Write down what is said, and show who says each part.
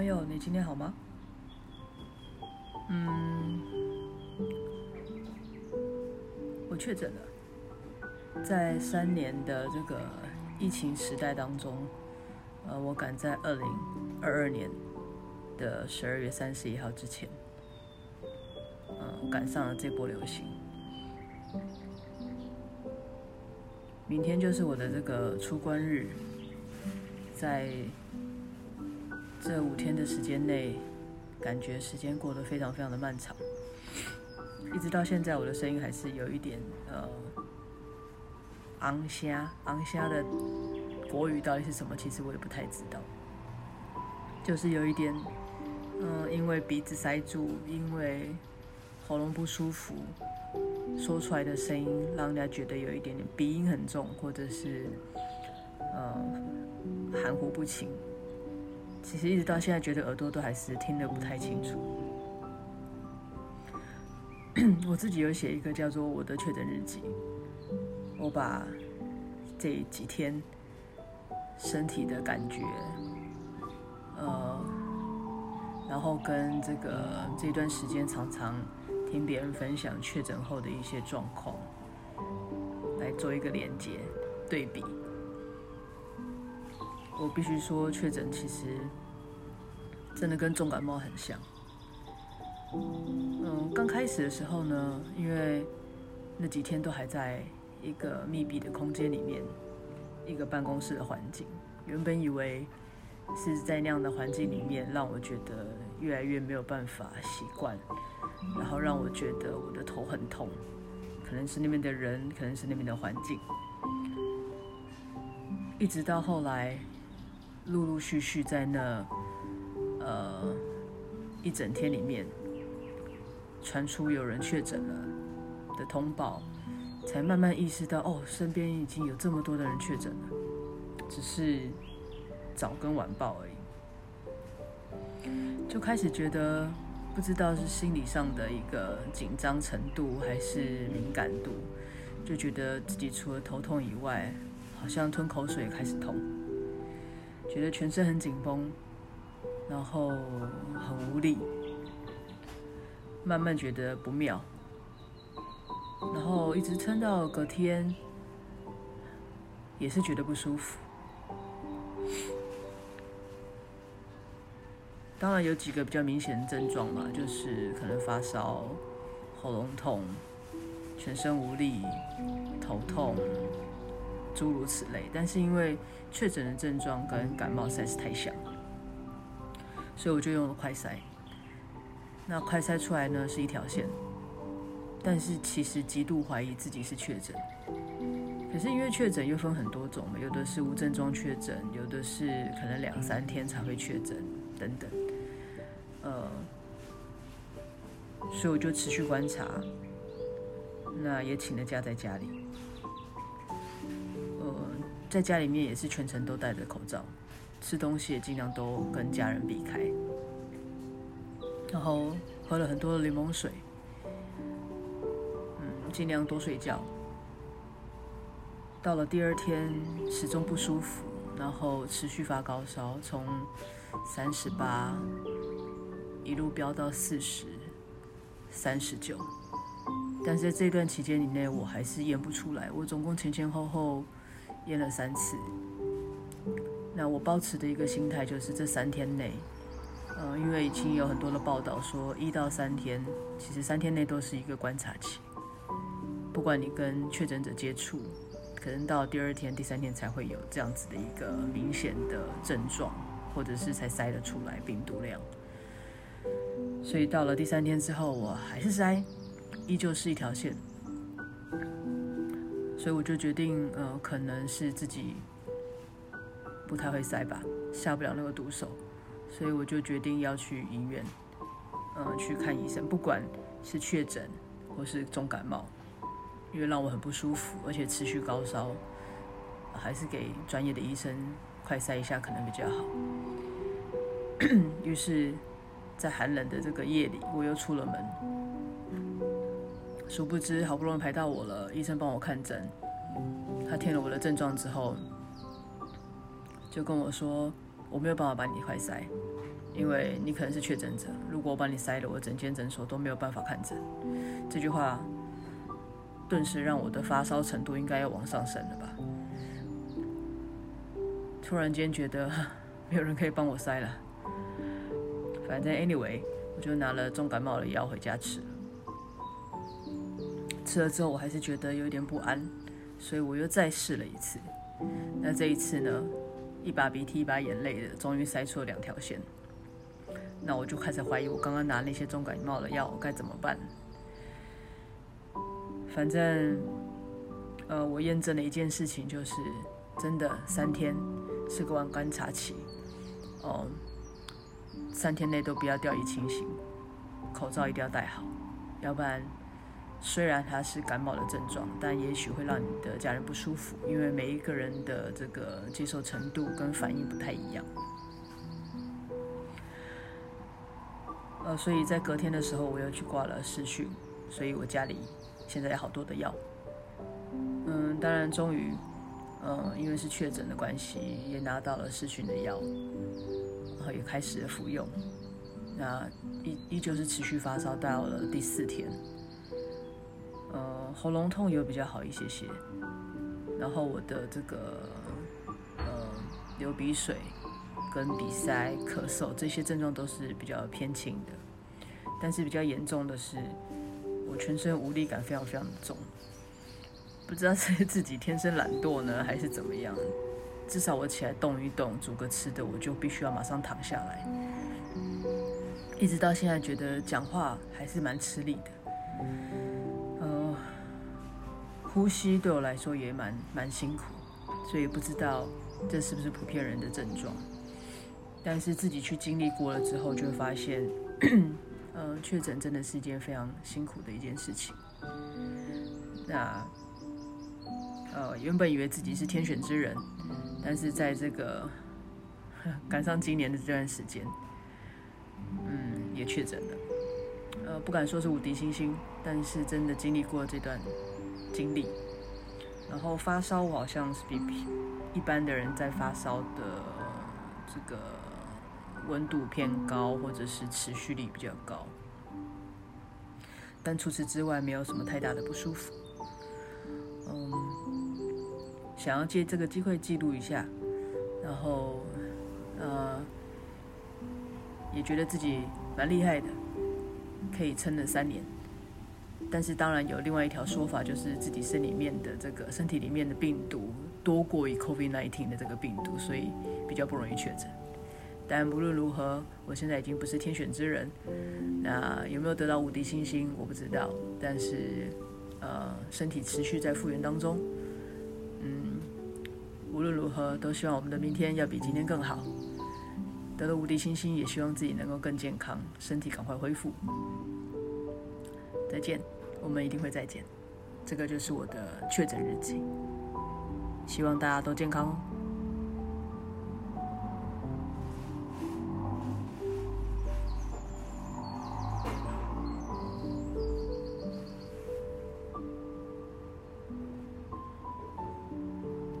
Speaker 1: 朋友，你今天好吗？嗯，我确诊了。在三年的这个疫情时代当中，呃，我赶在二零二二年的十二月三十一号之前，呃，赶上了这波流行。明天就是我的这个出关日，在。这五天的时间内，感觉时间过得非常非常的漫长，一直到现在，我的声音还是有一点呃，昂虾昂虾的国语到底是什么？其实我也不太知道，就是有一点，嗯、因为鼻子塞住，因为喉咙不舒服，说出来的声音让人家觉得有一点点鼻音很重，或者是呃含糊不清。其实一直到现在，觉得耳朵都还是听得不太清楚。我自己有写一个叫做“我的确诊日记”，我把这几天身体的感觉，呃，然后跟这个这段时间常常听别人分享确诊后的一些状况，来做一个连接对比。我必须说，确诊其实真的跟重感冒很像。嗯，刚开始的时候呢，因为那几天都还在一个密闭的空间里面，一个办公室的环境，原本以为是在那样的环境里面，让我觉得越来越没有办法习惯，然后让我觉得我的头很痛，可能是那边的人，可能是那边的环境，一直到后来。陆陆续续在那，呃，一整天里面传出有人确诊了的通报，才慢慢意识到，哦，身边已经有这么多的人确诊了，只是早跟晚报而已，就开始觉得不知道是心理上的一个紧张程度还是敏感度，就觉得自己除了头痛以外，好像吞口水也开始痛。觉得全身很紧绷，然后很无力，慢慢觉得不妙，然后一直撑到隔天，也是觉得不舒服。当然有几个比较明显的症状嘛，就是可能发烧、喉咙痛、全身无力、头痛。诸如此类，但是因为确诊的症状跟感冒实在是太像，所以我就用了快筛。那快筛出来呢是一条线，但是其实极度怀疑自己是确诊。可是因为确诊又分很多种嘛，有的是无症状确诊，有的是可能两三天才会确诊等等。呃，所以我就持续观察，那也请了假在家里。在家里面也是全程都戴着口罩，吃东西也尽量都跟家人避开，然后喝了很多的柠檬水，嗯，尽量多睡觉。到了第二天始终不舒服，然后持续发高烧，从三十八一路飙到四十、三十九，但是在这段期间以内，我还是验不出来。我总共前前后后。验了三次，那我抱持的一个心态就是这三天内，呃，因为已经有很多的报道说一到三天，其实三天内都是一个观察期，不管你跟确诊者接触，可能到第二天、第三天才会有这样子的一个明显的症状，或者是才筛得出来病毒量。所以到了第三天之后，我还是筛，依旧是一条线。所以我就决定，呃，可能是自己不太会塞吧，下不了那个毒手，所以我就决定要去医院，呃，去看医生，不管是确诊或是重感冒，因为让我很不舒服，而且持续高烧，还是给专业的医生快塞一下可能比较好。于是，在寒冷的这个夜里，我又出了门。殊不知，好不容易排到我了，医生帮我看诊，他听了我的症状之后，就跟我说，我没有办法把你快塞，因为你可能是确诊者。如果我把你塞了，我整间诊所都没有办法看诊。这句话顿时让我的发烧程度应该要往上升了吧？突然间觉得 没有人可以帮我塞了。反正 anyway，我就拿了重感冒的药回家吃。吃了之后，我还是觉得有点不安，所以我又再试了一次。那这一次呢，一把鼻涕一把眼泪的，终于筛出了两条线。那我就开始怀疑，我刚刚拿那些重感冒的药该怎么办？反正，呃，我验证了一件事情，就是真的三天是个完观察期，哦，三天内都不要掉以轻心，口罩一定要戴好，要不然。虽然它是感冒的症状，但也许会让你的家人不舒服，因为每一个人的这个接受程度跟反应不太一样。呃，所以在隔天的时候，我又去挂了视讯，所以我家里现在有好多的药。嗯，当然，终于，呃，因为是确诊的关系，也拿到了视讯的药，然后也开始服用。那依依旧是持续发烧到了第四天。呃，喉咙痛有比较好一些些，然后我的这个呃流鼻水、跟鼻塞、咳嗽这些症状都是比较偏轻的，但是比较严重的是我全身无力感非常非常的重，不知道 是自己天生懒惰呢，还是怎么样，至少我起来动一动、煮个吃的，我就必须要马上躺下来，一直到现在觉得讲话还是蛮吃力的。呼吸对我来说也蛮蛮辛苦，所以不知道这是不是普遍人的症状。但是自己去经历过了之后，就会发现，呃，确诊真的是一件非常辛苦的一件事情。那呃，原本以为自己是天选之人，但是在这个 赶上今年的这段时间，嗯，也确诊了。呃，不敢说是无敌星星，但是真的经历过这段。经历，然后发烧，我好像是比一般的人在发烧的这个温度偏高，或者是持续力比较高。但除此之外，没有什么太大的不舒服。嗯，想要借这个机会记录一下，然后呃，也觉得自己蛮厉害的，可以撑了三年。但是当然有另外一条说法，就是自己身里面的这个身体里面的病毒多过于 COVID-19 的这个病毒，所以比较不容易确诊。但无论如何，我现在已经不是天选之人。那有没有得到无敌星星，我不知道。但是呃，身体持续在复原当中。嗯，无论如何，都希望我们的明天要比今天更好。得了无敌星星，也希望自己能够更健康，身体赶快恢复。再见。我们一定会再见，这个就是我的确诊日记。希望大家都健康哦。